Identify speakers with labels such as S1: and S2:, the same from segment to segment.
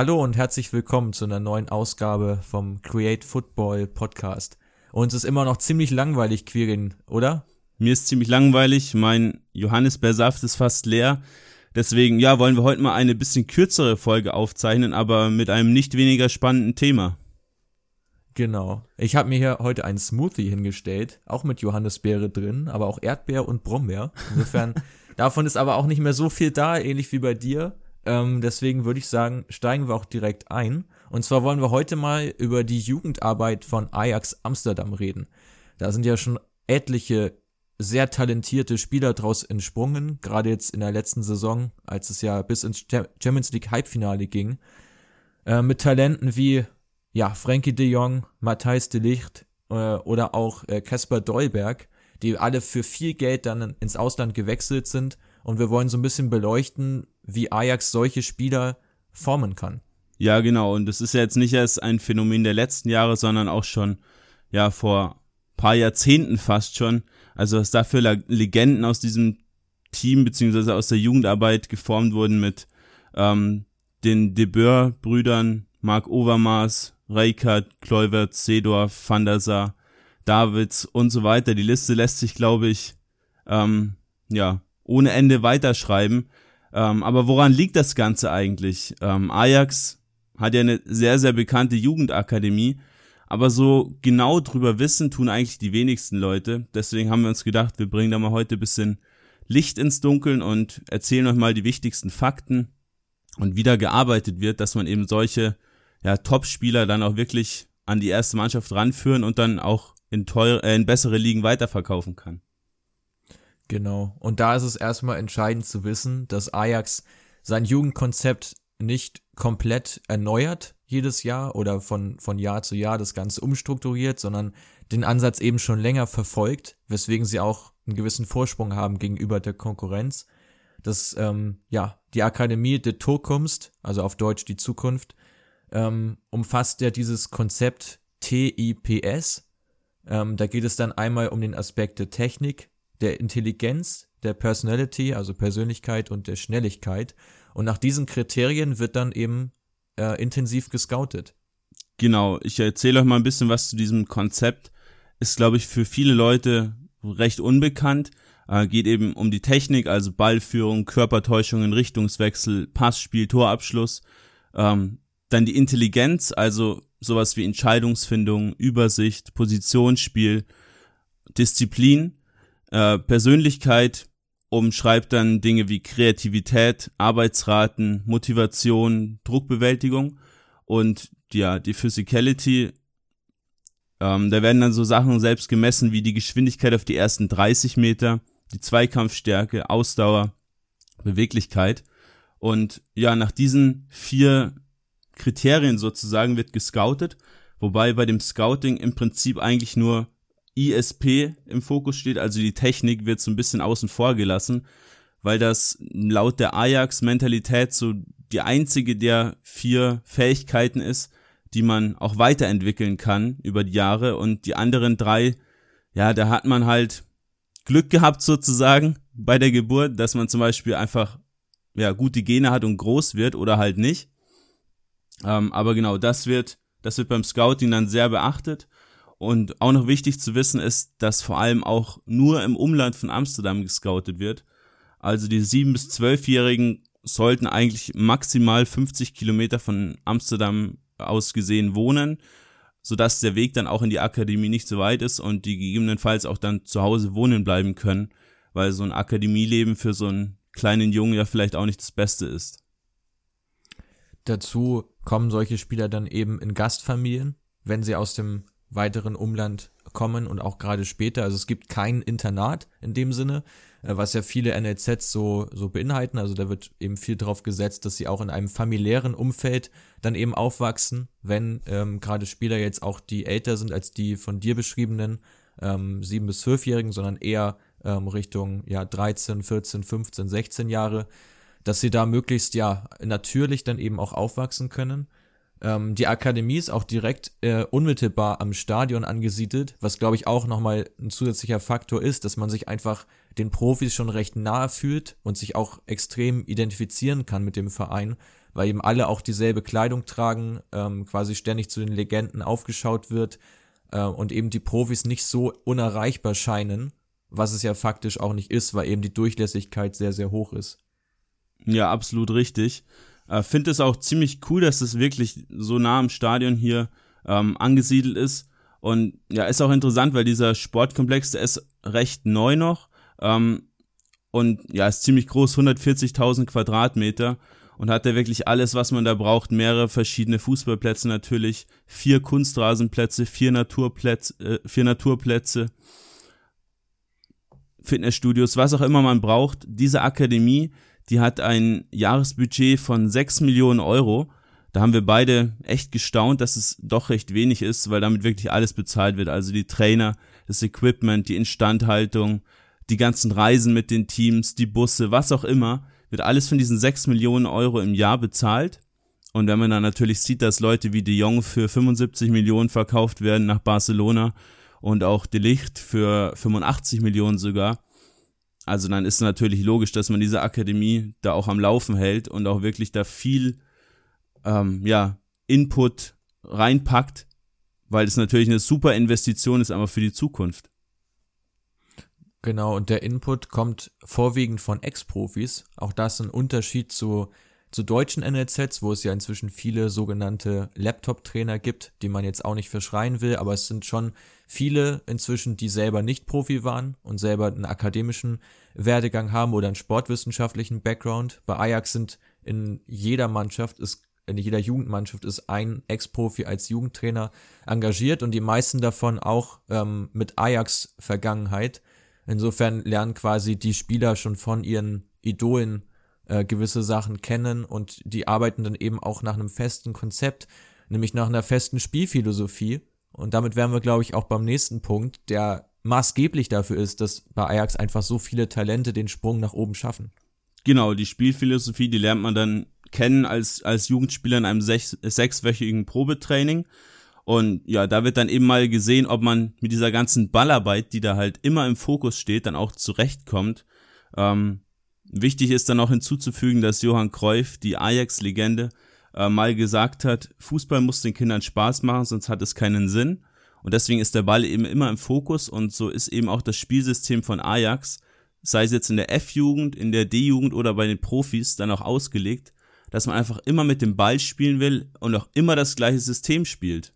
S1: Hallo und herzlich willkommen zu einer neuen Ausgabe vom Create Football Podcast. Uns ist immer noch ziemlich langweilig, Quirin, oder?
S2: Mir ist ziemlich langweilig, mein Johannisbeersaft ist fast leer. Deswegen, ja, wollen wir heute mal eine bisschen kürzere Folge aufzeichnen, aber mit einem nicht weniger spannenden Thema.
S1: Genau. Ich habe mir hier heute einen Smoothie hingestellt, auch mit Johannisbeere drin, aber auch Erdbeer und Brombeer. Insofern, davon ist aber auch nicht mehr so viel da, ähnlich wie bei dir. Ähm, deswegen würde ich sagen, steigen wir auch direkt ein. Und zwar wollen wir heute mal über die Jugendarbeit von Ajax Amsterdam reden. Da sind ja schon etliche sehr talentierte Spieler draus entsprungen, gerade jetzt in der letzten Saison, als es ja bis ins Champions League Halbfinale ging. Äh, mit Talenten wie ja, Frankie de Jong, Matthijs de Licht äh, oder auch Casper äh, Dolberg, die alle für viel Geld dann ins Ausland gewechselt sind. Und wir wollen so ein bisschen beleuchten, wie Ajax solche Spieler formen kann.
S2: Ja, genau. Und das ist ja jetzt nicht erst ein Phänomen der letzten Jahre, sondern auch schon, ja, vor paar Jahrzehnten fast schon. Also, was da für Legenden aus diesem Team beziehungsweise aus der Jugendarbeit geformt wurden mit ähm, den De Boer-Brüdern, Mark Overmars, Reikert, Kluivert, Seedorf, Van der Sar, Davids und so weiter. Die Liste lässt sich, glaube ich, ähm, ja, ohne Ende weiterschreiben. Ähm, aber woran liegt das Ganze eigentlich? Ähm, Ajax hat ja eine sehr, sehr bekannte Jugendakademie, aber so genau drüber wissen tun eigentlich die wenigsten Leute. Deswegen haben wir uns gedacht, wir bringen da mal heute bisschen Licht ins Dunkeln und erzählen euch mal die wichtigsten Fakten und wie da gearbeitet wird, dass man eben solche ja, Top-Spieler dann auch wirklich an die erste Mannschaft ranführen und dann auch in, teure, äh, in bessere Ligen weiterverkaufen kann.
S1: Genau. Und da ist es erstmal entscheidend zu wissen, dass Ajax sein Jugendkonzept nicht komplett erneuert jedes Jahr oder von, von Jahr zu Jahr das Ganze umstrukturiert, sondern den Ansatz eben schon länger verfolgt, weswegen sie auch einen gewissen Vorsprung haben gegenüber der Konkurrenz. Das, ähm, ja, die Akademie der Toekomst, also auf Deutsch die Zukunft, ähm, umfasst ja dieses Konzept TIPS. Ähm, da geht es dann einmal um den Aspekt der Technik, der Intelligenz, der Personality, also Persönlichkeit und der Schnelligkeit. Und nach diesen Kriterien wird dann eben äh, intensiv gescoutet.
S2: Genau, ich erzähle euch mal ein bisschen was zu diesem Konzept. Ist, glaube ich, für viele Leute recht unbekannt. Äh, geht eben um die Technik, also Ballführung, Körpertäuschungen, Richtungswechsel, Passspiel, Torabschluss. Ähm, dann die Intelligenz, also sowas wie Entscheidungsfindung, Übersicht, Positionsspiel, Disziplin äh, Persönlichkeit umschreibt dann Dinge wie Kreativität, Arbeitsraten, Motivation, Druckbewältigung und ja, die Physicality. Ähm, da werden dann so Sachen selbst gemessen wie die Geschwindigkeit auf die ersten 30 Meter, die Zweikampfstärke, Ausdauer, Beweglichkeit. Und ja, nach diesen vier Kriterien sozusagen wird gescoutet, wobei bei dem Scouting im Prinzip eigentlich nur ISP im Fokus steht, also die Technik wird so ein bisschen außen vor gelassen, weil das laut der Ajax-Mentalität so die einzige der vier Fähigkeiten ist, die man auch weiterentwickeln kann über die Jahre und die anderen drei, ja, da hat man halt Glück gehabt sozusagen bei der Geburt, dass man zum Beispiel einfach ja gute Gene hat und groß wird oder halt nicht. Ähm, aber genau, das wird, das wird beim Scouting dann sehr beachtet und auch noch wichtig zu wissen ist, dass vor allem auch nur im Umland von Amsterdam gescoutet wird. Also die sieben bis zwölfjährigen sollten eigentlich maximal 50 Kilometer von Amsterdam aus gesehen wohnen, sodass der Weg dann auch in die Akademie nicht so weit ist und die gegebenenfalls auch dann zu Hause wohnen bleiben können, weil so ein Akademieleben für so einen kleinen Jungen ja vielleicht auch nicht das Beste ist.
S1: Dazu kommen solche Spieler dann eben in Gastfamilien, wenn sie aus dem weiteren Umland kommen und auch gerade später. Also es gibt kein Internat in dem Sinne, äh, was ja viele NLZs so, so beinhalten. Also da wird eben viel drauf gesetzt, dass sie auch in einem familiären Umfeld dann eben aufwachsen, wenn ähm, gerade Spieler jetzt auch die älter sind als die von dir beschriebenen ähm, 7- bis 12-Jährigen, sondern eher ähm, Richtung ja 13, 14, 15, 16 Jahre, dass sie da möglichst ja natürlich dann eben auch aufwachsen können Ähm, die Akademie ist auch direkt äh, unmittelbar am Stadion angesiedelt, was glaube ich auch nochmal ein zusätzlicher Faktor ist, dass man sich einfach den Profis schon recht nahe fühlt und sich auch extrem identifizieren kann mit dem Verein, weil eben alle auch dieselbe Kleidung tragen, ähm, quasi ständig zu den Legenden aufgeschaut wird äh, und eben die Profis nicht so unerreichbar scheinen, was es ja faktisch auch nicht ist, weil eben die Durchlässigkeit sehr, sehr hoch ist.
S2: Ja, absolut richtig. Äh, Finde es auch ziemlich cool, dass es wirklich so nah am Stadion hier ähm, angesiedelt ist. Und ja, ist auch interessant, weil dieser Sportkomplex, der ist recht neu noch. Ähm, und ja, ist ziemlich groß, 140.000 Quadratmeter. Und hat er wirklich alles, was man da braucht. Mehrere verschiedene Fußballplätze natürlich, vier Kunstrasenplätze, vier Naturplätze, äh, vier Naturplätze, Fitnessstudios, was auch immer man braucht. Diese Akademie, die hat ein Jahresbudget von 6 Millionen Euro. Da haben wir beide echt gestaunt, dass es doch recht wenig ist, weil damit wirklich alles bezahlt wird. Also die Trainer, das Equipment, die Instandhaltung, die ganzen Reisen mit den Teams, die Busse, was auch immer, wird alles von diesen 6 Millionen Euro im Jahr bezahlt. Und wenn man dann natürlich sieht, dass Leute wie De Jong für 75 Millionen verkauft werden nach Barcelona und auch De Licht für 85 Millionen sogar, also dann ist natürlich logisch, dass man diese Akademie da auch am Laufen hält und auch wirklich da viel ähm, ja, Input reinpackt, weil es natürlich eine super Investition ist, aber für die Zukunft.
S1: Genau, und der Input kommt vorwiegend von Ex-Profis. Auch das ein Unterschied zu, zu deutschen NLZs, wo es ja inzwischen viele sogenannte Laptop-Trainer gibt, die man jetzt auch nicht verschreien will, aber es sind schon viele inzwischen, die selber nicht Profi waren und selber einen akademischen Werdegang haben oder einen sportwissenschaftlichen Background. Bei Ajax sind in jeder Mannschaft ist in jeder Jugendmannschaft ist ein Ex-Profi als Jugendtrainer engagiert und die meisten davon auch ähm, mit Ajax-Vergangenheit. Insofern lernen quasi die Spieler schon von ihren Idolen äh, gewisse Sachen kennen und die arbeiten dann eben auch nach einem festen Konzept, nämlich nach einer festen Spielphilosophie und damit wären wir, glaube ich, auch beim nächsten Punkt, der maßgeblich dafür ist, dass bei Ajax einfach so viele Talente den Sprung nach oben schaffen.
S2: Genau, die Spielphilosophie, die lernt man dann kennen als, als Jugendspieler in einem sechs, sechswöchigen Probetraining. Und ja, da wird dann eben mal gesehen, ob man mit dieser ganzen Ballarbeit, die da halt immer im Fokus steht, dann auch zurechtkommt. Ähm, wichtig ist dann auch hinzuzufügen, dass Johann Cruyff, die Ajax-Legende, äh, mal gesagt hat, Fußball muss den Kindern Spaß machen, sonst hat es keinen Sinn. Und deswegen ist der Ball eben immer im Fokus und so ist eben auch das Spielsystem von Ajax, sei es jetzt in der F-Jugend, in der D-Jugend oder bei den Profis, dann auch ausgelegt, dass man einfach immer mit dem Ball spielen will und auch immer das gleiche System spielt.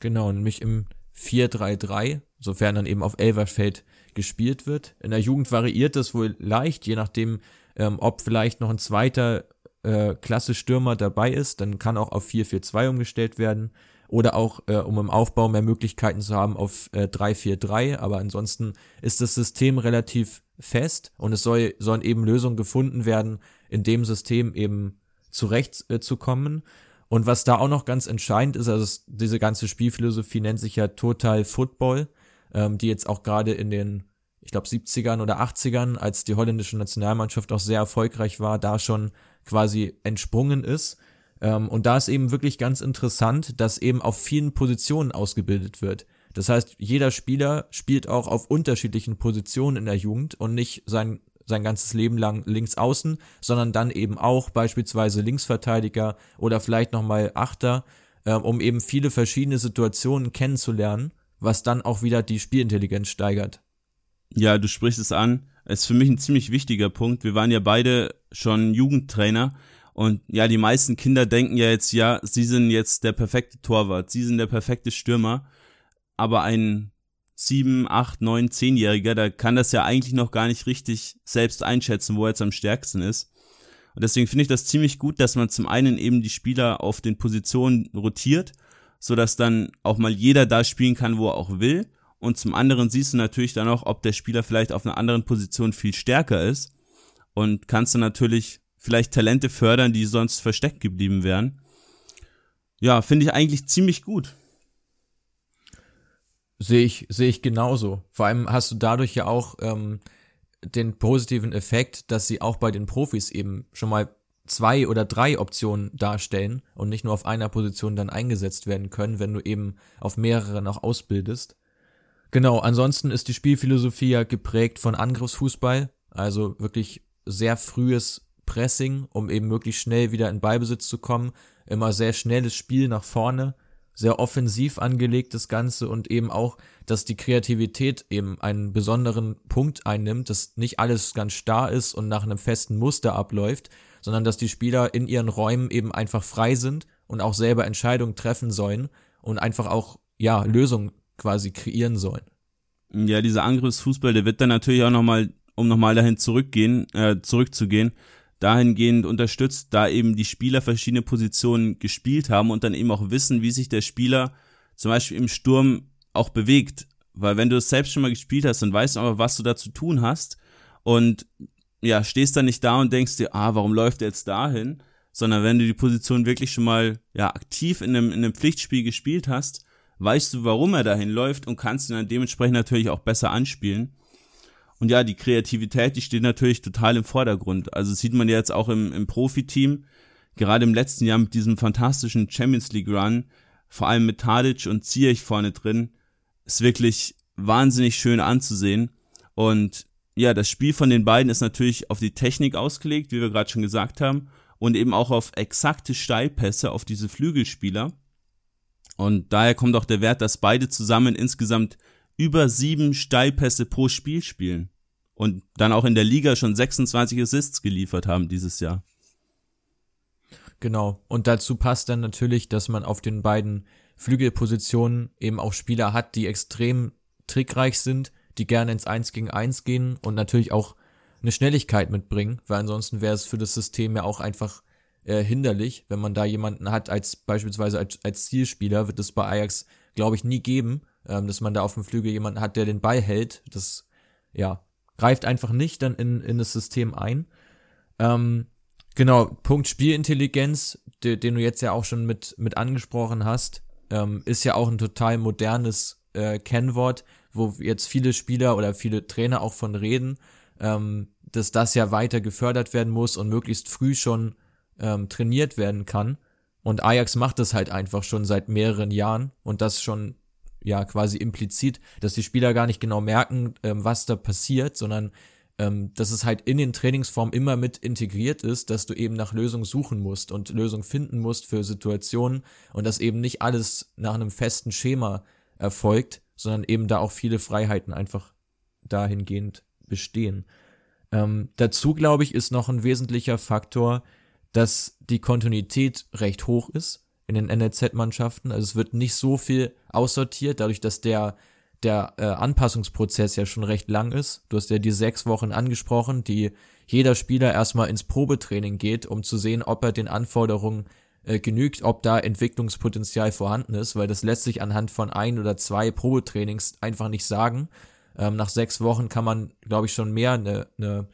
S1: Genau, nämlich im 4-3-3, sofern dann eben auf Elverfeld gespielt wird. In der Jugend variiert das wohl leicht, je nachdem, ähm, ob vielleicht noch ein zweiter äh, klasse Stürmer dabei ist, dann kann auch auf 4-4-2 umgestellt werden oder auch, äh, um im Aufbau mehr Möglichkeiten zu haben, auf äh, 3-4-3. Aber ansonsten ist das System relativ fest und es soll, sollen eben Lösungen gefunden werden, in dem System eben zurechtzukommen. Äh, und was da auch noch ganz entscheidend ist, also diese ganze Spielphilosophie nennt sich ja Total Football, ähm, die jetzt auch gerade in den, ich glaube, 70ern oder 80ern, als die holländische Nationalmannschaft auch sehr erfolgreich war, da schon quasi entsprungen ist. Ähm, und da ist eben wirklich ganz interessant, dass eben auf vielen Positionen ausgebildet wird. Das heißt, jeder Spieler spielt auch auf unterschiedlichen Positionen in der Jugend und nicht sein, sein ganzes Leben lang links außen, sondern dann eben auch beispielsweise Linksverteidiger oder vielleicht nochmal Achter, äh, um eben viele verschiedene Situationen kennenzulernen, was dann auch wieder die Spielintelligenz steigert.
S2: Ja, du sprichst es an. Es ist für mich ein ziemlich wichtiger Punkt. Wir waren ja beide schon Jugendtrainer und ja, die meisten Kinder denken ja jetzt, ja, sie sind jetzt der perfekte Torwart, sie sind der perfekte Stürmer, aber ein sieben, acht, neun, zehnjähriger, da kann das ja eigentlich noch gar nicht richtig selbst einschätzen, wo er jetzt am stärksten ist. Und deswegen finde ich das ziemlich gut, dass man zum einen eben die Spieler auf den Positionen rotiert, so dass dann auch mal jeder da spielen kann, wo er auch will. Und zum anderen siehst du natürlich dann auch, ob der Spieler vielleicht auf einer anderen Position viel stärker ist. Und kannst du natürlich vielleicht Talente fördern, die sonst versteckt geblieben wären. Ja, finde ich eigentlich ziemlich gut.
S1: Sehe ich, sehe ich genauso. Vor allem hast du dadurch ja auch ähm, den positiven Effekt, dass sie auch bei den Profis eben schon mal zwei oder drei Optionen darstellen und nicht nur auf einer Position dann eingesetzt werden können, wenn du eben auf mehreren auch ausbildest. Genau, ansonsten ist die Spielphilosophie ja geprägt von Angriffsfußball, also wirklich sehr frühes Pressing, um eben möglichst schnell wieder in Ballbesitz zu kommen, immer sehr schnelles Spiel nach vorne, sehr offensiv angelegt das Ganze und eben auch, dass die Kreativität eben einen besonderen Punkt einnimmt, dass nicht alles ganz starr ist und nach einem festen Muster abläuft, sondern dass die Spieler in ihren Räumen eben einfach frei sind und auch selber Entscheidungen treffen sollen und einfach auch, ja, Lösungen quasi kreieren sollen.
S2: Ja, dieser Angriffsfußball, der wird dann natürlich auch nochmal, um nochmal dahin zurückgehen, äh, zurückzugehen, dahingehend unterstützt, da eben die Spieler verschiedene Positionen gespielt haben und dann eben auch wissen, wie sich der Spieler zum Beispiel im Sturm auch bewegt. Weil wenn du es selbst schon mal gespielt hast, dann weißt du aber, was du da zu tun hast. Und ja, stehst dann nicht da und denkst dir, ah, warum läuft er jetzt dahin? Sondern wenn du die Position wirklich schon mal ja, aktiv in einem, in einem Pflichtspiel gespielt hast, weißt du, warum er dahin läuft und kannst ihn dann dementsprechend natürlich auch besser anspielen. Und ja, die Kreativität, die steht natürlich total im Vordergrund. Also sieht man ja jetzt auch im, im Profiteam, gerade im letzten Jahr mit diesem fantastischen Champions League Run, vor allem mit Tadic und Ziyech vorne drin, ist wirklich wahnsinnig schön anzusehen. Und ja, das Spiel von den beiden ist natürlich auf die Technik ausgelegt, wie wir gerade schon gesagt haben, und eben auch auf exakte Steilpässe auf diese Flügelspieler. Und daher kommt auch der Wert, dass beide zusammen insgesamt über sieben Steilpässe pro Spiel spielen. Und dann auch in der Liga schon 26 Assists geliefert haben dieses Jahr.
S1: Genau. Und dazu passt dann natürlich, dass man auf den beiden Flügelpositionen eben auch Spieler hat, die extrem trickreich sind, die gerne ins Eins gegen Eins gehen und natürlich auch eine Schnelligkeit mitbringen, weil ansonsten wäre es für das System ja auch einfach äh, hinderlich, wenn man da jemanden hat, als beispielsweise als, als Zielspieler, wird es bei Ajax, glaube ich, nie geben, ähm, dass man da auf dem Flügel jemanden hat, der den Ball hält. Das, ja, greift einfach nicht dann in, in das System ein. Ähm, genau, Punkt Spielintelligenz, de, den du jetzt ja auch schon mit, mit angesprochen hast, ähm, ist ja auch ein total modernes äh, Kennwort, wo jetzt viele Spieler oder viele Trainer auch von reden, ähm, dass das ja weiter gefördert werden muss und möglichst früh schon ähm, trainiert werden kann. Und Ajax macht das halt einfach schon seit mehreren Jahren und das schon ja quasi implizit, dass die Spieler gar nicht genau merken, ähm, was da passiert, sondern ähm, dass es halt in den Trainingsformen immer mit integriert ist, dass du eben nach Lösungen suchen musst und Lösungen finden musst für Situationen und dass eben nicht alles nach einem festen Schema erfolgt, sondern eben da auch viele Freiheiten einfach dahingehend bestehen. Ähm, dazu, glaube ich, ist noch ein wesentlicher Faktor, dass die Kontinuität recht hoch ist in den NLZ-Mannschaften. Also es wird nicht so viel aussortiert, dadurch, dass der, der äh, Anpassungsprozess ja schon recht lang ist. Du hast ja die sechs Wochen angesprochen, die jeder Spieler erstmal ins Probetraining geht, um zu sehen, ob er den Anforderungen äh, genügt, ob da Entwicklungspotenzial vorhanden ist, weil das lässt sich anhand von ein oder zwei Probetrainings einfach nicht sagen. Ähm, nach sechs Wochen kann man, glaube ich, schon mehr eine, eine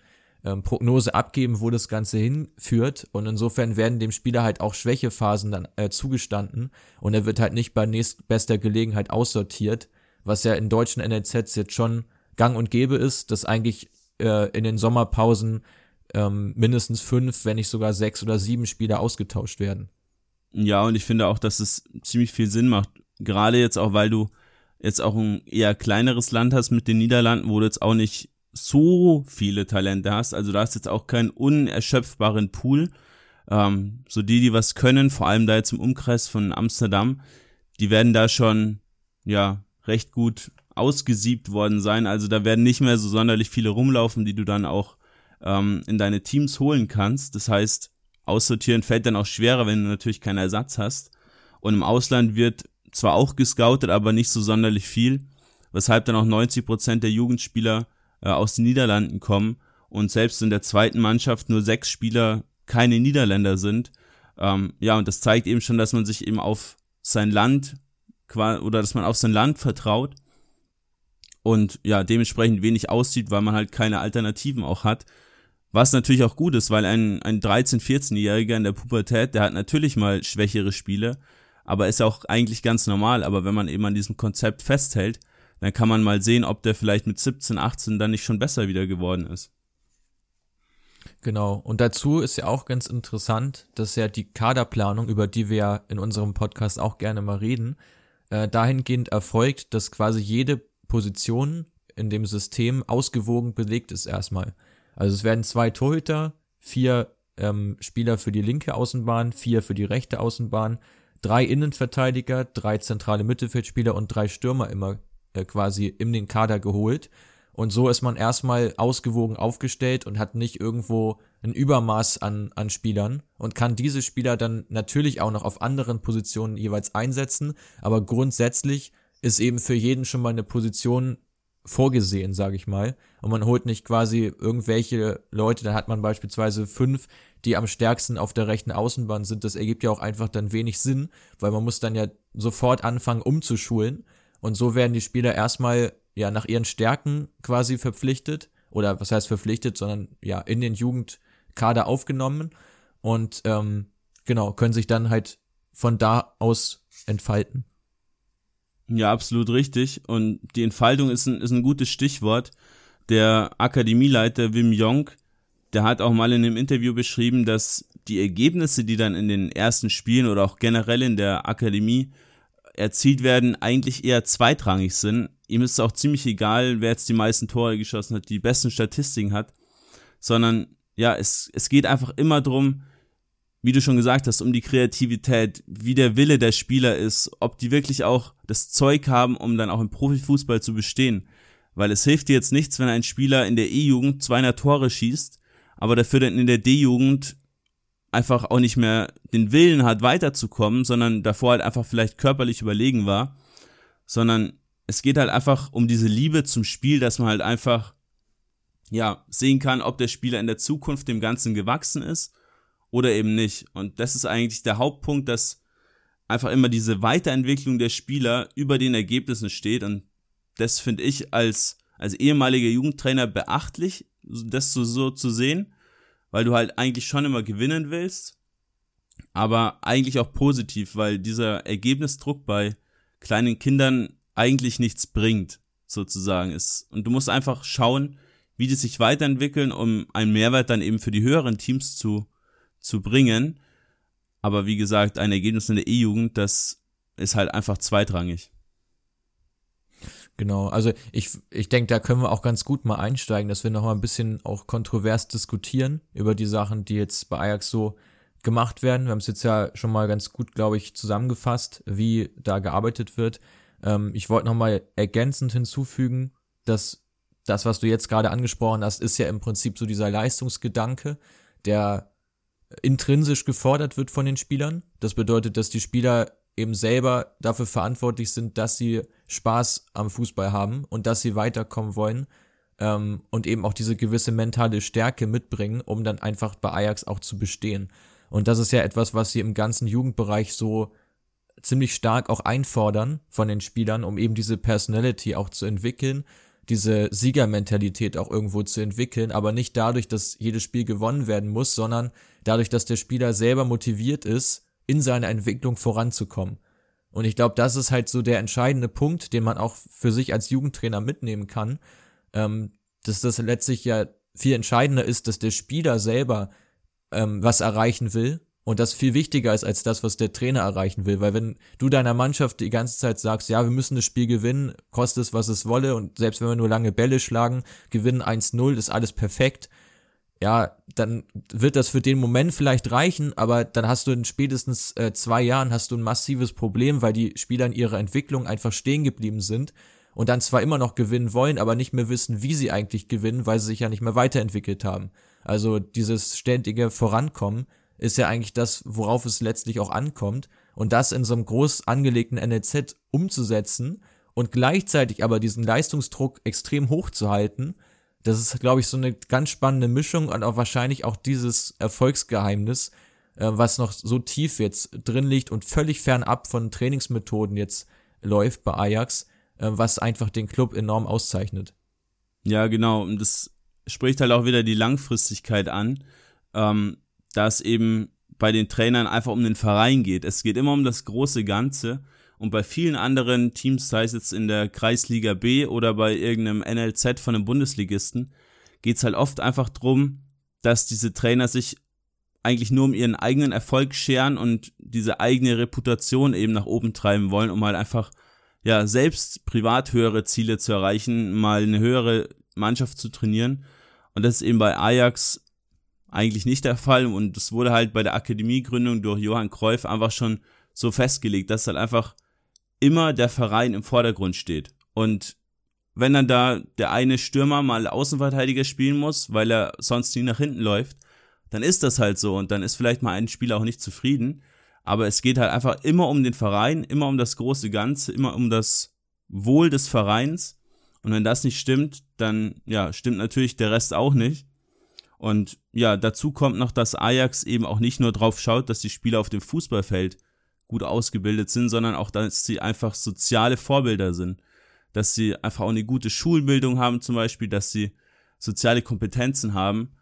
S1: ähm, Prognose abgeben, wo das Ganze hinführt. Und insofern werden dem Spieler halt auch Schwächephasen dann äh, zugestanden und er wird halt nicht bei nächstbester Gelegenheit aussortiert, was ja in deutschen NLZs jetzt schon gang und gäbe ist, dass eigentlich äh, in den Sommerpausen ähm, mindestens fünf, wenn nicht sogar sechs oder sieben Spieler ausgetauscht werden.
S2: Ja, und ich finde auch, dass es ziemlich viel Sinn macht. Gerade jetzt auch, weil du jetzt auch ein eher kleineres Land hast mit den Niederlanden, wo du jetzt auch nicht so viele Talente hast. Also da hast jetzt auch keinen unerschöpfbaren Pool. Ähm, so die, die was können, vor allem da jetzt im Umkreis von Amsterdam, die werden da schon, ja, recht gut ausgesiebt worden sein. Also da werden nicht mehr so sonderlich viele rumlaufen, die du dann auch ähm, in deine Teams holen kannst. Das heißt, aussortieren fällt dann auch schwerer, wenn du natürlich keinen Ersatz hast. Und im Ausland wird zwar auch gescoutet, aber nicht so sonderlich viel, weshalb dann auch 90 Prozent der Jugendspieler äh, aus den Niederlanden kommen und selbst in der zweiten Mannschaft nur sechs Spieler keine Niederländer sind. Ähm, ja, und das zeigt eben schon, dass man sich eben auf sein Land oder dass man auf sein Land vertraut und ja, dementsprechend wenig aussieht, weil man halt keine Alternativen auch hat. Was natürlich auch gut ist, weil ein, ein 13-, 14-Jähriger in der Pubertät, der hat natürlich mal schwächere Spiele, aber ist auch eigentlich ganz normal. Aber wenn man eben an diesem Konzept festhält, dann kann man mal sehen, ob der vielleicht mit 17, 18 dann nicht schon besser wieder geworden ist.
S1: Genau. Und dazu ist ja auch ganz interessant, dass ja die Kaderplanung, über die wir ja in unserem Podcast auch gerne mal reden, äh, dahingehend erfolgt, dass quasi jede Position in dem System ausgewogen belegt ist erstmal. Also es werden zwei Torhüter, vier ähm, Spieler für die linke Außenbahn, vier für die rechte Außenbahn, drei Innenverteidiger, drei zentrale Mittelfeldspieler und drei Stürmer immer äh, quasi in den Kader geholt. Und so ist man erstmal ausgewogen aufgestellt und hat nicht irgendwo ein Übermaß an, an Spielern und kann diese Spieler dann natürlich auch noch auf anderen Positionen jeweils einsetzen. Aber grundsätzlich ist eben für jeden schon mal eine Position vorgesehen, sage ich mal. Und man holt nicht quasi irgendwelche Leute, dann hat man beispielsweise fünf, die am stärksten auf der rechten Außenbahn sind. Das ergibt ja auch einfach dann wenig Sinn, weil man muss dann ja sofort anfangen umzuschulen. Und so werden die Spieler erstmal ja nach ihren Stärken quasi verpflichtet. Oder was heißt verpflichtet, sondern ja in den Jugendkader aufgenommen. Und ähm, genau, können sich dann halt von da aus entfalten.
S2: Ja, absolut richtig. Und die Entfaltung ist ein, ist ein gutes Stichwort. Der Akademieleiter Wim Jong, der hat auch mal in einem Interview beschrieben, dass die Ergebnisse, die dann in den ersten Spielen oder auch generell in der Akademie erzielt werden, eigentlich eher zweitrangig sind. Ihm ist es auch ziemlich egal, wer jetzt die meisten Tore geschossen hat, die besten Statistiken hat, sondern ja, es, es geht einfach immer drum, wie du schon gesagt hast, um die Kreativität, wie der Wille der Spieler ist, ob die wirklich auch das Zeug haben, um dann auch im Profifußball zu bestehen. Weil es hilft dir jetzt nichts, wenn ein Spieler in der E-Jugend 200 Tore schießt, aber dafür dann in der D-Jugend einfach auch nicht mehr den Willen hat, weiterzukommen, sondern davor halt einfach vielleicht körperlich überlegen war, sondern es geht halt einfach um diese Liebe zum Spiel, dass man halt einfach, ja, sehen kann, ob der Spieler in der Zukunft dem Ganzen gewachsen ist oder eben nicht. Und das ist eigentlich der Hauptpunkt, dass einfach immer diese Weiterentwicklung der Spieler über den Ergebnissen steht. Und das finde ich als, als ehemaliger Jugendtrainer beachtlich, das so, so zu sehen, weil du halt eigentlich schon immer gewinnen willst, aber eigentlich auch positiv, weil dieser Ergebnisdruck bei kleinen Kindern eigentlich nichts bringt, sozusagen ist. Und du musst einfach schauen, wie die sich weiterentwickeln, um einen Mehrwert dann eben für die höheren Teams zu, zu bringen. Aber wie gesagt, ein Ergebnis in der E-Jugend, das ist halt einfach zweitrangig.
S1: Genau, also ich, ich denke, da können wir auch ganz gut mal einsteigen, dass wir noch mal ein bisschen auch kontrovers diskutieren über die Sachen, die jetzt bei Ajax so gemacht werden. Wir haben es jetzt ja schon mal ganz gut, glaube ich, zusammengefasst, wie da gearbeitet wird. Ähm, ich wollte noch mal ergänzend hinzufügen, dass das, was du jetzt gerade angesprochen hast, ist ja im Prinzip so dieser Leistungsgedanke, der intrinsisch gefordert wird von den Spielern. Das bedeutet, dass die Spieler eben selber dafür verantwortlich sind, dass sie Spaß am Fußball haben und dass sie weiterkommen wollen ähm, und eben auch diese gewisse mentale Stärke mitbringen, um dann einfach bei Ajax auch zu bestehen. Und das ist ja etwas, was sie im ganzen Jugendbereich so ziemlich stark auch einfordern von den Spielern, um eben diese Personality auch zu entwickeln diese Siegermentalität auch irgendwo zu entwickeln, aber nicht dadurch, dass jedes Spiel gewonnen werden muss, sondern dadurch, dass der Spieler selber motiviert ist, in seiner Entwicklung voranzukommen. Und ich glaube, das ist halt so der entscheidende Punkt, den man auch für sich als Jugendtrainer mitnehmen kann, ähm, dass das letztlich ja viel entscheidender ist, dass der Spieler selber ähm, was erreichen will und das viel wichtiger ist als das, was der Trainer erreichen will. Weil wenn du deiner Mannschaft die ganze Zeit sagst, ja, wir müssen das Spiel gewinnen, kostet es, was es wolle, und selbst wenn wir nur lange Bälle schlagen, gewinnen 1-0, ist alles perfekt, ja, dann wird das für den Moment vielleicht reichen, aber dann hast du in spätestens äh, zwei Jahren hast du ein massives Problem, weil die Spieler in ihrer Entwicklung einfach stehen geblieben sind und dann zwar immer noch gewinnen wollen, aber nicht mehr wissen, wie sie eigentlich gewinnen, weil sie sich ja nicht mehr weiterentwickelt haben. Also dieses ständige Vorankommen ist ja eigentlich das, worauf es letztlich auch ankommt. Und das in so einem groß angelegten NLZ umzusetzen und gleichzeitig aber diesen Leistungsdruck extrem hoch zu halten, das ist, glaube ich, so eine ganz spannende Mischung und auch wahrscheinlich auch dieses Erfolgsgeheimnis, äh, was noch so tief jetzt drin liegt und völlig fernab von Trainingsmethoden jetzt läuft bei Ajax, äh, was einfach den Club enorm auszeichnet.
S2: Ja, genau. Und das spricht halt auch wieder die Langfristigkeit an. Ähm, da es eben bei den Trainern einfach um den Verein geht. Es geht immer um das große Ganze. Und bei vielen anderen Teams, sei es jetzt in der Kreisliga B oder bei irgendeinem NLZ von einem Bundesligisten, geht's halt oft einfach drum, dass diese Trainer sich eigentlich nur um ihren eigenen Erfolg scheren und diese eigene Reputation eben nach oben treiben wollen, um halt einfach ja selbst privat höhere Ziele zu erreichen, mal eine höhere Mannschaft zu trainieren. Und das ist eben bei Ajax eigentlich nicht der Fall. Und das wurde halt bei der Akademiegründung durch Johann Cruyff einfach schon so festgelegt, dass halt einfach immer der Verein im Vordergrund steht. Und wenn dann da der eine Stürmer mal Außenverteidiger spielen muss, weil er sonst nie nach hinten läuft, dann ist das halt so und dann ist vielleicht mal ein Spieler auch nicht zufrieden. Aber es geht halt einfach immer um den Verein, immer um das große Ganze, immer um das Wohl des Vereins. Und wenn das nicht stimmt, dann ja, stimmt natürlich der Rest auch nicht. Und ja, dazu kommt noch, dass Ajax eben auch nicht nur drauf schaut, dass die Spieler auf dem Fußballfeld gut ausgebildet sind, sondern auch, dass sie einfach soziale Vorbilder sind. Dass sie einfach auch eine gute Schulbildung haben zum Beispiel, dass sie soziale Kompetenzen haben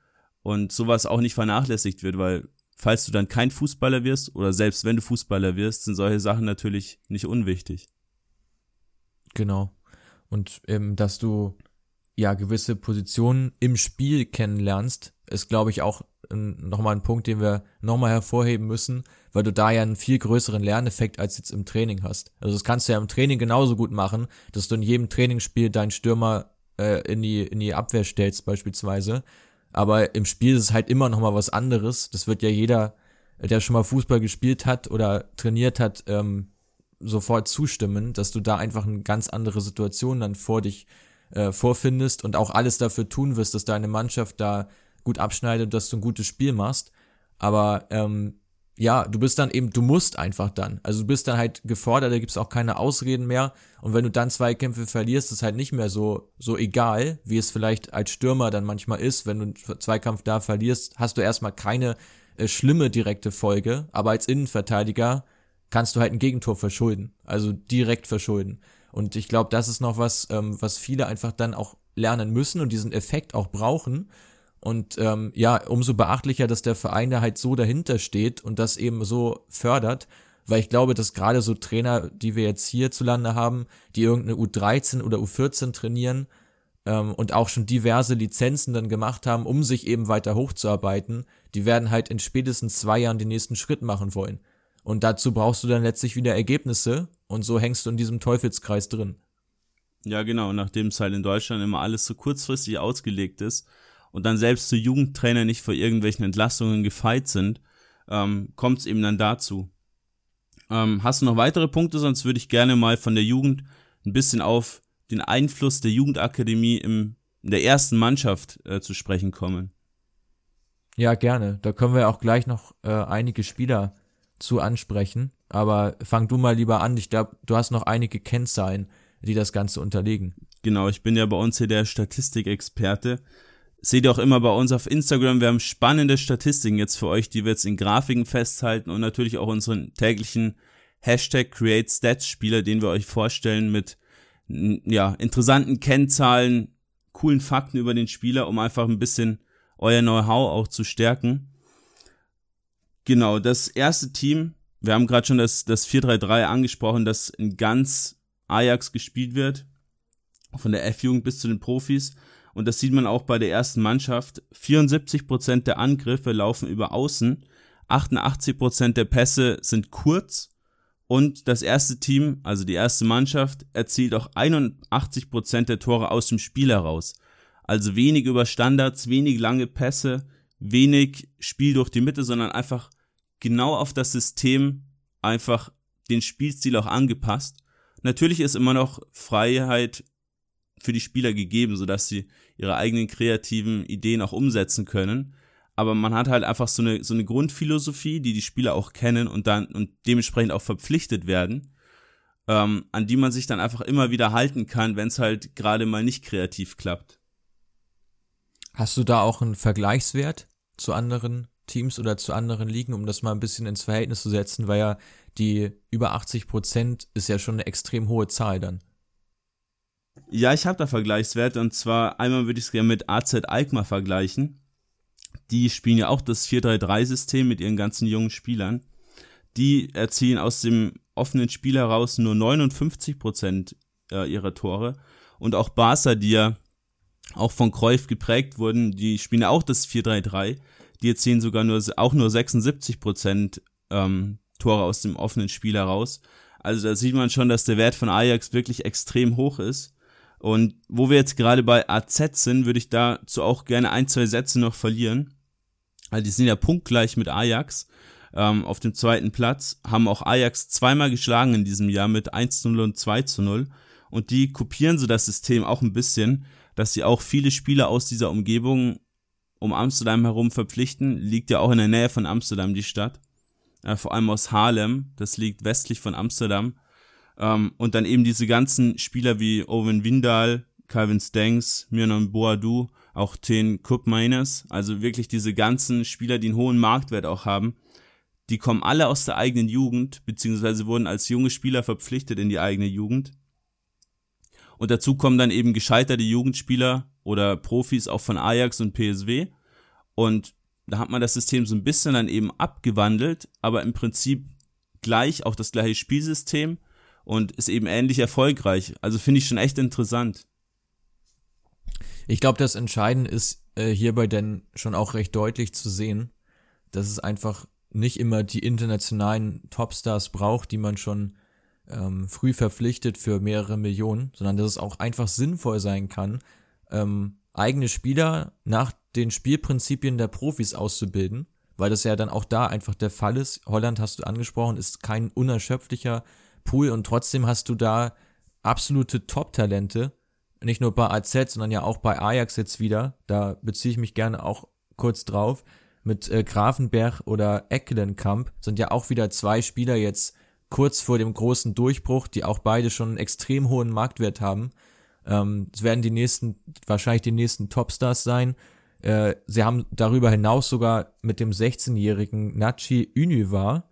S2: und sowas auch nicht vernachlässigt wird, weil falls du dann kein Fußballer wirst oder selbst wenn du Fußballer wirst, sind solche Sachen natürlich nicht unwichtig.
S1: Genau. Und ähm, dass du ja gewisse Positionen im Spiel kennenlernst, ist glaube ich auch nochmal ein Punkt, den wir nochmal hervorheben müssen, weil du da ja einen viel größeren Lerneffekt als jetzt im Training hast. Also das kannst du ja im Training genauso gut machen, dass du in jedem Trainingsspiel deinen Stürmer äh, in die in die Abwehr stellst beispielsweise aber im Spiel ist es halt immer noch mal was anderes. Das wird ja jeder, der schon mal Fußball gespielt hat oder trainiert hat, ähm, sofort zustimmen, dass du da einfach eine ganz andere Situation dann vor dich äh, vorfindest und auch alles dafür tun wirst, dass deine Mannschaft da gut abschneidet, dass du ein gutes Spiel machst. Aber ähm, ja, du bist dann eben, du musst einfach dann. Also du bist dann halt gefordert, da gibt's auch keine Ausreden mehr. Und wenn du dann zwei Kämpfe verlierst, ist halt nicht mehr so, so egal, wie es vielleicht als Stürmer dann manchmal ist. Wenn du einen Zweikampf da verlierst, hast du erstmal keine äh, schlimme direkte Folge. Aber als Innenverteidiger kannst du halt ein Gegentor verschulden. Also direkt verschulden. Und ich glaube, das ist noch was, ähm, was viele einfach dann auch lernen müssen und diesen Effekt auch brauchen. Und ähm, ja, umso beachtlicher, dass der Verein da halt so dahinter steht und das eben so fördert, weil ich glaube, dass gerade so Trainer, die wir jetzt hierzulande haben, die irgendeine U13 oder U14 trainieren ähm, und auch schon diverse Lizenzen dann gemacht haben, um sich eben weiter hochzuarbeiten, die werden halt in spätestens zwei Jahren den nächsten Schritt machen wollen. Und dazu brauchst du dann letztlich wieder Ergebnisse und so hängst du in diesem Teufelskreis drin.
S2: Ja, genau, nachdem es halt in Deutschland immer alles so kurzfristig ausgelegt ist, und dann selbst zu Jugendtrainer nicht vor irgendwelchen Entlastungen gefeit sind, ähm, kommt es eben dann dazu. Ähm, hast du noch weitere Punkte, sonst würde ich gerne mal von der Jugend ein bisschen auf den Einfluss der Jugendakademie im, in der ersten Mannschaft äh, zu sprechen kommen.
S1: Ja, gerne. Da können wir auch gleich noch äh, einige Spieler zu ansprechen. Aber fang du mal lieber an. Ich glaube, du hast noch einige Kennzahlen, die das Ganze unterlegen.
S2: Genau, ich bin ja bei uns hier der Statistikexperte seht ihr auch immer bei uns auf Instagram. Wir haben spannende Statistiken jetzt für euch, die wir jetzt in Grafiken festhalten und natürlich auch unseren täglichen Hashtag Create Stats Spieler, den wir euch vorstellen mit ja, interessanten Kennzahlen, coolen Fakten über den Spieler, um einfach ein bisschen euer Know-how auch zu stärken. Genau, das erste Team, wir haben gerade schon das, das 4-3-3 angesprochen, das in ganz Ajax gespielt wird, von der F-Jugend bis zu den Profis. Und das sieht man auch bei der ersten Mannschaft. 74% der Angriffe laufen über Außen, 88% der Pässe sind kurz und das erste Team, also die erste Mannschaft, erzielt auch 81% der Tore aus dem Spiel heraus. Also wenig über Standards, wenig lange Pässe, wenig Spiel durch die Mitte, sondern einfach genau auf das System einfach den Spielstil auch angepasst. Natürlich ist immer noch Freiheit für die Spieler gegeben, sodass sie ihre eigenen kreativen Ideen auch umsetzen können. Aber man hat halt einfach so eine, so eine Grundphilosophie, die die Spieler auch kennen und dann und dementsprechend auch verpflichtet werden, ähm, an die man sich dann einfach immer wieder halten kann, wenn es halt gerade mal nicht kreativ klappt.
S1: Hast du da auch einen Vergleichswert zu anderen Teams oder zu anderen Ligen, um das mal ein bisschen ins Verhältnis zu setzen, weil ja die über 80 Prozent ist ja schon eine extrem hohe Zahl dann.
S2: Ja, ich habe da Vergleichswerte und zwar einmal würde ich es gerne mit AZ Alkmaar vergleichen. Die spielen ja auch das 4-3-3-System mit ihren ganzen jungen Spielern. Die erzielen aus dem offenen Spiel heraus nur 59 Prozent äh, ihrer Tore. Und auch Barca, die ja auch von Cruyff geprägt wurden. Die spielen auch das 4-3-3. Die erzielen sogar nur, auch nur 76 Prozent ähm, Tore aus dem offenen Spiel heraus. Also da sieht man schon, dass der Wert von Ajax wirklich extrem hoch ist. Und wo wir jetzt gerade bei AZ sind, würde ich dazu auch gerne ein, zwei Sätze noch verlieren. Also die sind ja punktgleich mit Ajax ähm, auf dem zweiten Platz, haben auch Ajax zweimal geschlagen in diesem Jahr mit 1 0 und 2 zu 0. Und die kopieren so das System auch ein bisschen, dass sie auch viele Spieler aus dieser Umgebung um Amsterdam herum verpflichten. Liegt ja auch in der Nähe von Amsterdam die Stadt. Äh, vor allem aus Haarlem, das liegt westlich von Amsterdam. Ähm, und dann eben diese ganzen Spieler wie Owen Windal, Calvin Stanks, Mirnon Boadu, auch Ten Kupmainers, also wirklich diese ganzen Spieler, die einen hohen Marktwert auch haben, die kommen alle aus der eigenen Jugend, beziehungsweise wurden als junge Spieler verpflichtet in die eigene Jugend. Und dazu kommen dann eben gescheiterte Jugendspieler oder Profis auch von Ajax und PSW. Und da hat man das System so ein bisschen dann eben abgewandelt, aber im Prinzip gleich, auch das gleiche Spielsystem und ist eben ähnlich erfolgreich. Also finde ich schon echt interessant.
S1: Ich glaube, das Entscheidende ist äh, hierbei denn schon auch recht deutlich zu sehen, dass es einfach nicht immer die internationalen Topstars braucht, die man schon ähm, früh verpflichtet für mehrere Millionen, sondern dass es auch einfach sinnvoll sein kann, ähm, eigene Spieler nach den Spielprinzipien der Profis auszubilden, weil das ja dann auch da einfach der Fall ist. Holland hast du angesprochen, ist kein unerschöpflicher Pool und trotzdem hast du da absolute Top-Talente, nicht nur bei AZ, sondern ja auch bei Ajax jetzt wieder. Da beziehe ich mich gerne auch kurz drauf. Mit äh, Grafenberg oder Eckelenkamp sind ja auch wieder zwei Spieler jetzt kurz vor dem großen Durchbruch, die auch beide schon einen extrem hohen Marktwert haben. Ähm, es werden die nächsten, wahrscheinlich die nächsten Topstars sein. Äh, sie haben darüber hinaus sogar mit dem 16-jährigen Nachi Univar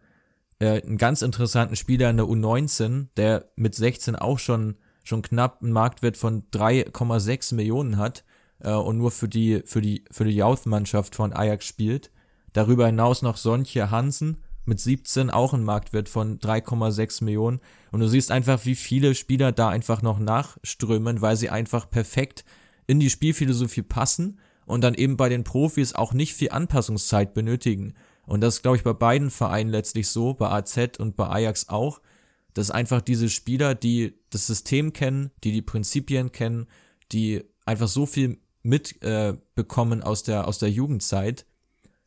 S1: äh, einen ganz interessanten Spieler in der U19, der mit 16 auch schon schon knapp einen Marktwert von 3,6 Millionen hat äh, und nur für die für die für die Youth-Mannschaft von Ajax spielt. Darüber hinaus noch Sonche Hansen mit 17 auch einen Marktwert von 3,6 Millionen. Und du siehst einfach, wie viele Spieler da einfach noch nachströmen, weil sie einfach perfekt in die Spielphilosophie passen und dann eben bei den Profis auch nicht viel Anpassungszeit benötigen. Und das ist, glaube ich, bei beiden Vereinen letztlich so, bei AZ und bei Ajax auch, dass einfach diese Spieler, die das System kennen, die die Prinzipien kennen, die einfach so viel mitbekommen äh, aus der aus der Jugendzeit,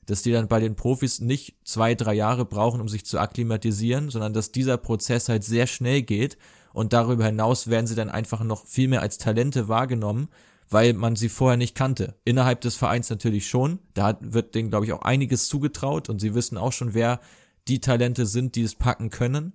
S1: dass die dann bei den Profis nicht zwei drei Jahre brauchen, um sich zu akklimatisieren, sondern dass dieser Prozess halt sehr schnell geht. Und darüber hinaus werden sie dann einfach noch viel mehr als Talente wahrgenommen weil man sie vorher nicht kannte. Innerhalb des Vereins natürlich schon. Da wird denen, glaube ich, auch einiges zugetraut und sie wissen auch schon, wer die Talente sind, die es packen können.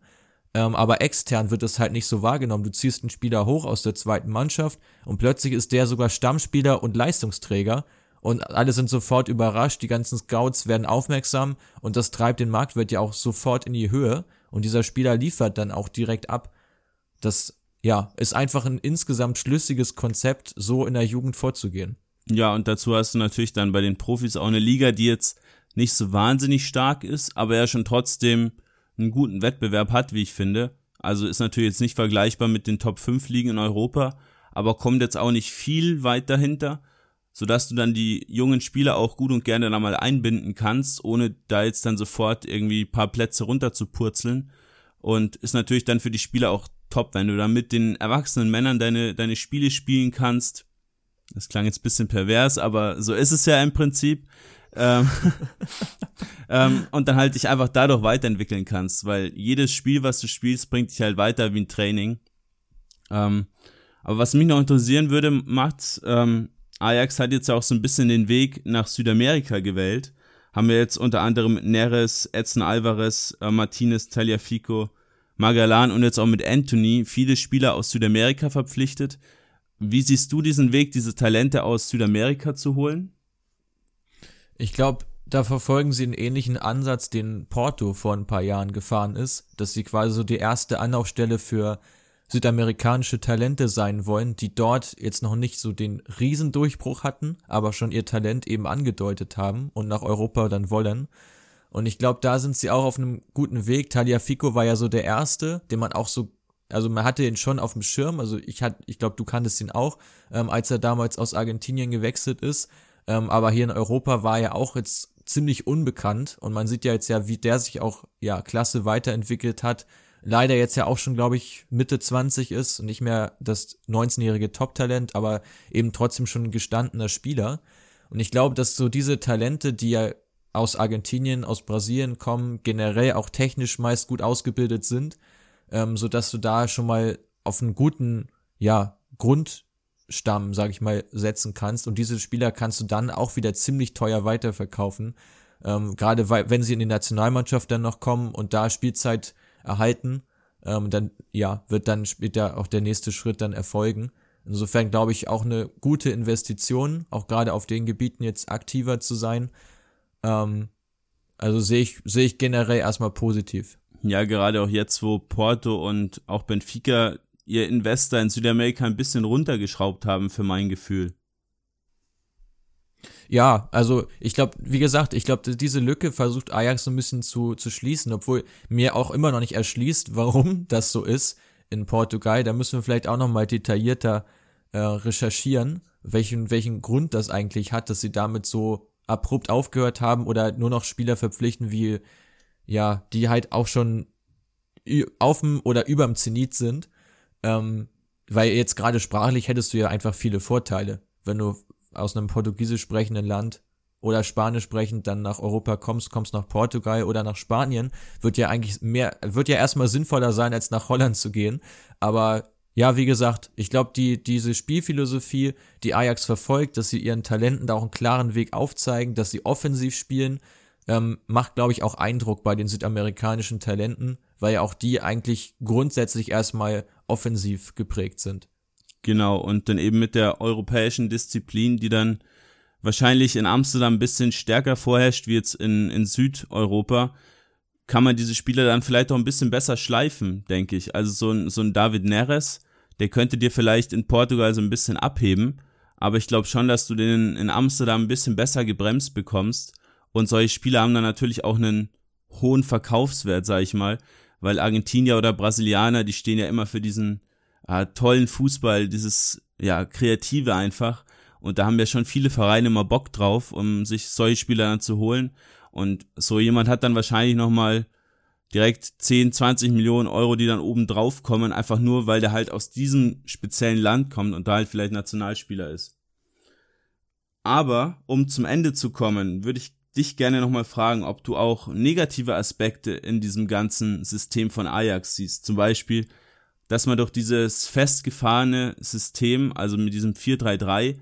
S1: Ähm, aber extern wird es halt nicht so wahrgenommen. Du ziehst einen Spieler hoch aus der zweiten Mannschaft und plötzlich ist der sogar Stammspieler und Leistungsträger und alle sind sofort überrascht, die ganzen Scouts werden aufmerksam und das treibt den Marktwert ja auch sofort in die Höhe und dieser Spieler liefert dann auch direkt ab. Das ja, ist einfach ein insgesamt schlüssiges Konzept, so in der Jugend vorzugehen.
S2: Ja, und dazu hast du natürlich dann bei den Profis auch eine Liga, die jetzt nicht so wahnsinnig stark ist, aber ja schon trotzdem einen guten Wettbewerb hat, wie ich finde. Also ist natürlich jetzt nicht vergleichbar mit den Top 5 Ligen in Europa, aber kommt jetzt auch nicht viel weit dahinter, sodass du dann die jungen Spieler auch gut und gerne da mal einbinden kannst, ohne da jetzt dann sofort irgendwie paar Plätze runter zu purzeln. Und ist natürlich dann für die Spieler auch top, wenn du da mit den erwachsenen Männern deine, deine Spiele spielen kannst. Das klang jetzt bisschen pervers, aber so ist es ja im Prinzip. ähm, ähm, und dann halt dich einfach dadurch weiterentwickeln kannst, weil jedes Spiel, was du spielst, bringt dich halt weiter wie ein Training. Ähm, aber was mich noch interessieren würde, macht, ähm, Ajax hat jetzt auch so ein bisschen den Weg nach Südamerika gewählt. Haben wir jetzt unter anderem Neres, Edson Alvarez, äh, Martinez, Taliafico, Magalan und jetzt auch mit Anthony viele Spieler aus Südamerika verpflichtet. Wie siehst du diesen Weg, diese Talente aus Südamerika zu holen?
S1: Ich glaube, da verfolgen sie einen ähnlichen Ansatz, den Porto vor ein paar Jahren gefahren ist, dass sie quasi so die erste Anlaufstelle für südamerikanische Talente sein wollen, die dort jetzt noch nicht so den Riesendurchbruch hatten, aber schon ihr Talent eben angedeutet haben und nach Europa dann wollen. Und ich glaube, da sind sie auch auf einem guten Weg. Talia Fico war ja so der erste, den man auch so Also man hatte ihn schon auf dem Schirm, also ich hat, ich glaube, du kanntest ihn auch, ähm, als er damals aus Argentinien gewechselt ist. Ähm, aber hier in Europa war er auch jetzt ziemlich unbekannt und man sieht ja jetzt ja, wie der sich auch ja klasse weiterentwickelt hat. Leider jetzt ja auch schon, glaube ich, Mitte 20 ist und nicht mehr das 19-jährige Top-Talent, aber eben trotzdem schon ein gestandener Spieler. Und ich glaube, dass so diese Talente, die ja aus Argentinien, aus Brasilien kommen, generell auch technisch meist gut ausgebildet sind, ähm, so dass du da schon mal auf einen guten, ja, Grundstamm, sag ich mal, setzen kannst. Und diese Spieler kannst du dann auch wieder ziemlich teuer weiterverkaufen. Ähm, Gerade weil, wenn sie in die Nationalmannschaft dann noch kommen und da Spielzeit erhalten, ähm, dann, ja, wird dann später auch der nächste Schritt dann erfolgen. Insofern glaube ich auch eine gute Investition, auch gerade auf den Gebieten jetzt aktiver zu sein. Ähm, also sehe ich, sehe ich generell erstmal positiv.
S2: Ja, gerade auch jetzt, wo Porto und auch Benfica ihr Investor in Südamerika ein bisschen runtergeschraubt haben, für mein Gefühl.
S1: Ja, also ich glaube, wie gesagt, ich glaube, diese Lücke versucht Ajax so ein bisschen zu, zu schließen, obwohl mir auch immer noch nicht erschließt, warum das so ist in Portugal. Da müssen wir vielleicht auch nochmal detaillierter äh, recherchieren, welchen, welchen Grund das eigentlich hat, dass sie damit so abrupt aufgehört haben oder nur noch Spieler verpflichten, wie, ja, die halt auch schon auf dem oder überm Zenit sind. Ähm, weil jetzt gerade sprachlich hättest du ja einfach viele Vorteile, wenn du aus einem portugiesisch sprechenden Land oder Spanisch sprechend dann nach Europa kommst, kommst nach Portugal oder nach Spanien, wird ja eigentlich mehr, wird ja erstmal sinnvoller sein, als nach Holland zu gehen. Aber ja, wie gesagt, ich glaube, die, diese Spielphilosophie, die Ajax verfolgt, dass sie ihren Talenten da auch einen klaren Weg aufzeigen, dass sie offensiv spielen, ähm, macht, glaube ich, auch Eindruck bei den südamerikanischen Talenten, weil ja auch die eigentlich grundsätzlich erstmal offensiv geprägt sind.
S2: Genau, und dann eben mit der europäischen Disziplin, die dann wahrscheinlich in Amsterdam ein bisschen stärker vorherrscht wie jetzt in, in Südeuropa, kann man diese Spieler dann vielleicht auch ein bisschen besser schleifen, denke ich. Also so ein, so ein David Neres, der könnte dir vielleicht in Portugal so ein bisschen abheben, aber ich glaube schon, dass du den in Amsterdam ein bisschen besser gebremst bekommst. Und solche Spieler haben dann natürlich auch einen hohen Verkaufswert, sag ich mal, weil Argentinier oder Brasilianer, die stehen ja immer für diesen äh, tollen Fußball, dieses ja kreative einfach. Und da haben ja schon viele Vereine immer Bock drauf, um sich solche Spieler dann zu holen. Und so jemand hat dann wahrscheinlich nochmal direkt 10, 20 Millionen Euro, die dann oben drauf kommen, einfach nur, weil der halt aus diesem speziellen Land kommt und da halt vielleicht Nationalspieler ist. Aber, um zum Ende zu kommen, würde ich dich gerne nochmal fragen, ob du auch negative Aspekte in diesem ganzen System von Ajax siehst. Zum Beispiel, dass man durch dieses festgefahrene System, also mit diesem 4-3-3,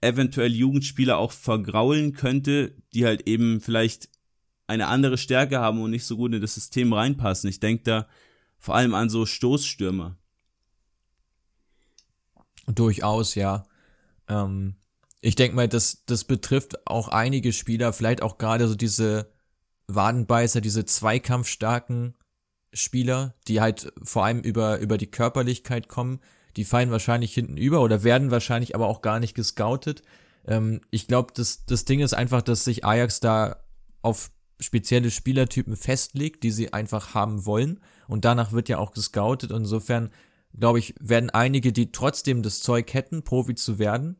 S2: eventuell Jugendspieler auch vergraulen könnte, die halt eben vielleicht eine andere Stärke haben und nicht so gut in das System reinpassen. Ich denke da vor allem an so Stoßstürmer.
S1: Durchaus, ja. Ähm, ich denke mal, das, das betrifft auch einige Spieler, vielleicht auch gerade so diese Wadenbeißer, diese zweikampfstarken Spieler, die halt vor allem über, über die Körperlichkeit kommen, die fallen wahrscheinlich hinten über oder werden wahrscheinlich aber auch gar nicht gescoutet. Ähm, ich glaube, das, das Ding ist einfach, dass sich Ajax da auf spezielle Spielertypen festlegt, die sie einfach haben wollen. Und danach wird ja auch gescoutet. Und insofern, glaube ich, werden einige, die trotzdem das Zeug hätten, Profi zu werden,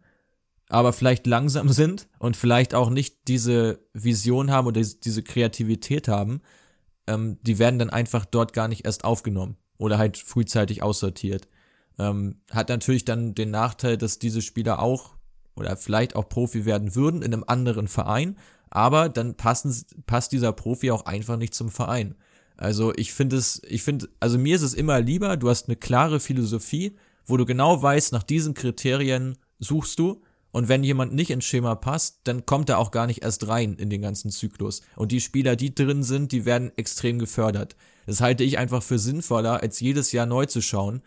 S1: aber vielleicht langsam sind und vielleicht auch nicht diese Vision haben oder diese Kreativität haben, ähm, die werden dann einfach dort gar nicht erst aufgenommen oder halt frühzeitig aussortiert. Ähm, hat natürlich dann den Nachteil, dass diese Spieler auch oder vielleicht auch Profi werden würden in einem anderen Verein, aber dann passen, passt dieser Profi auch einfach nicht zum Verein. Also ich finde es, ich finde, also mir ist es immer lieber, du hast eine klare Philosophie, wo du genau weißt, nach diesen Kriterien suchst du und wenn jemand nicht ins Schema passt, dann kommt er auch gar nicht erst rein in den ganzen Zyklus. Und die Spieler, die drin sind, die werden extrem gefördert. Das halte ich einfach für sinnvoller, als jedes Jahr neu zu schauen,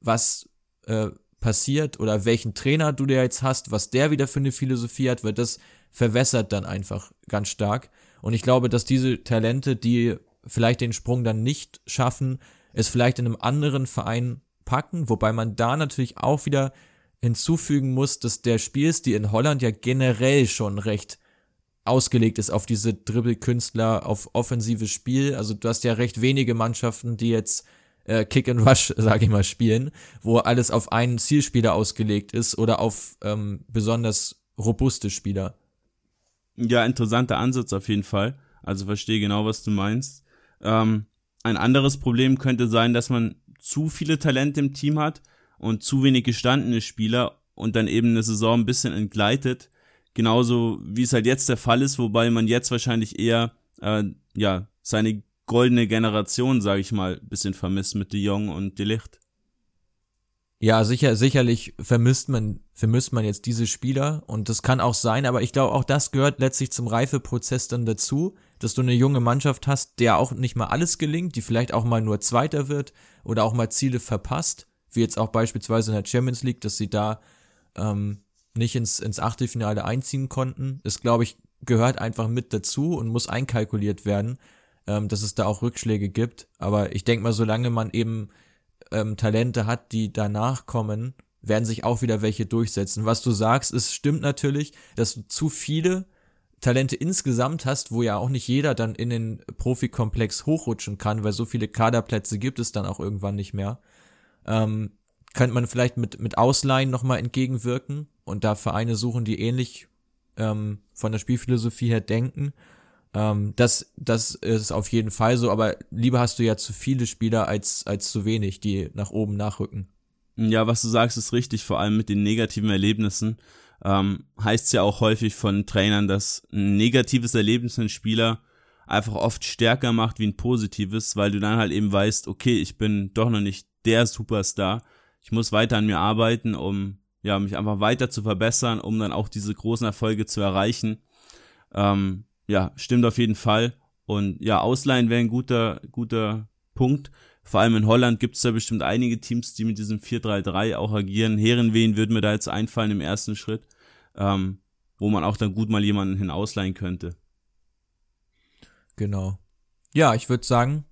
S1: was äh, passiert oder welchen Trainer du dir jetzt hast, was der wieder für eine Philosophie hat, weil das verwässert dann einfach ganz stark. Und ich glaube, dass diese Talente, die vielleicht den Sprung dann nicht schaffen, es vielleicht in einem anderen Verein packen, wobei man da natürlich auch wieder hinzufügen muss, dass der Spielstil in Holland ja generell schon recht ausgelegt ist auf diese Dribbelkünstler, auf offensives Spiel. Also du hast ja recht wenige Mannschaften, die jetzt äh, Kick and Rush, sage ich mal, spielen, wo alles auf einen Zielspieler ausgelegt ist oder auf ähm, besonders robuste Spieler.
S2: Ja, interessanter Ansatz auf jeden Fall. Also verstehe genau, was du meinst. Ähm, ein anderes Problem könnte sein, dass man zu viele Talente im Team hat und zu wenig gestandene Spieler und dann eben eine Saison ein bisschen entgleitet. Genauso wie es halt jetzt der Fall ist, wobei man jetzt wahrscheinlich eher äh, ja seine goldene Generation, sage ich mal, bisschen vermisst mit De Jong und De Licht.
S1: Ja, sicher, sicherlich vermisst man, vermisst man jetzt diese Spieler und das kann auch sein, aber ich glaube, auch das gehört letztlich zum Reifeprozess dann dazu, dass du eine junge Mannschaft hast, der auch nicht mal alles gelingt, die vielleicht auch mal nur Zweiter wird oder auch mal Ziele verpasst, wie jetzt auch beispielsweise in der Champions League, dass sie da ähm, nicht ins, ins Achtelfinale einziehen konnten. Das, glaube ich, gehört einfach mit dazu und muss einkalkuliert werden, ähm, dass es da auch Rückschläge gibt. Aber ich denke mal, solange man eben ähm, Talente hat, die danach kommen, werden sich auch wieder welche durchsetzen. Was du sagst, es stimmt natürlich, dass du zu viele Talente insgesamt hast, wo ja auch nicht jeder dann in den Profikomplex hochrutschen kann, weil so viele Kaderplätze gibt es dann auch irgendwann nicht mehr. Ähm, könnte man vielleicht mit, mit Ausleihen nochmal entgegenwirken und da Vereine suchen, die ähnlich ähm, von der Spielphilosophie her denken ähm, das, das ist auf jeden Fall so, aber lieber hast du ja zu viele Spieler als, als zu wenig, die nach oben nachrücken.
S2: Ja, was du sagst, ist richtig, vor allem mit den negativen Erlebnissen. Ähm, heißt ja auch häufig von Trainern, dass ein negatives Erlebnis einen Spieler einfach oft stärker macht wie ein positives, weil du dann halt eben weißt, okay, ich bin doch noch nicht der Superstar. Ich muss weiter an mir arbeiten, um ja, mich einfach weiter zu verbessern, um dann auch diese großen Erfolge zu erreichen. Ähm, ja, stimmt auf jeden Fall. Und ja, Ausleihen wäre ein guter, guter Punkt. Vor allem in Holland gibt es da bestimmt einige Teams, die mit diesem 4-3-3 auch agieren. Herrenwehen würde mir da jetzt einfallen im ersten Schritt, ähm, wo man auch dann gut mal jemanden hin ausleihen könnte.
S1: Genau. Ja, ich würde sagen,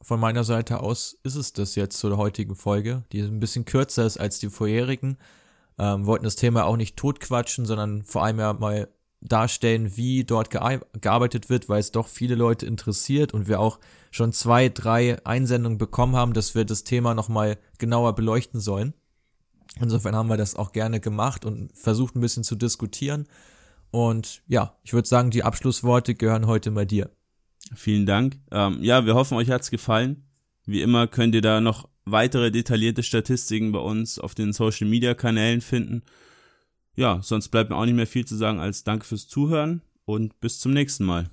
S1: von meiner Seite aus ist es das jetzt zur heutigen Folge, die ein bisschen kürzer ist als die vorherigen. Ähm, wollten das Thema auch nicht totquatschen, sondern vor allem ja mal darstellen, wie dort gearbeitet wird, weil es doch viele Leute interessiert und wir auch schon zwei, drei Einsendungen bekommen haben, dass wir das Thema nochmal genauer beleuchten sollen. Insofern haben wir das auch gerne gemacht und versucht ein bisschen zu diskutieren. Und ja, ich würde sagen, die Abschlussworte gehören heute mal dir.
S2: Vielen Dank. Ähm, ja, wir hoffen, euch hat's gefallen. Wie immer könnt ihr da noch weitere detaillierte Statistiken bei uns auf den Social Media Kanälen finden ja, sonst bleibt mir auch nicht mehr viel zu sagen als Danke fürs Zuhören und bis zum nächsten Mal.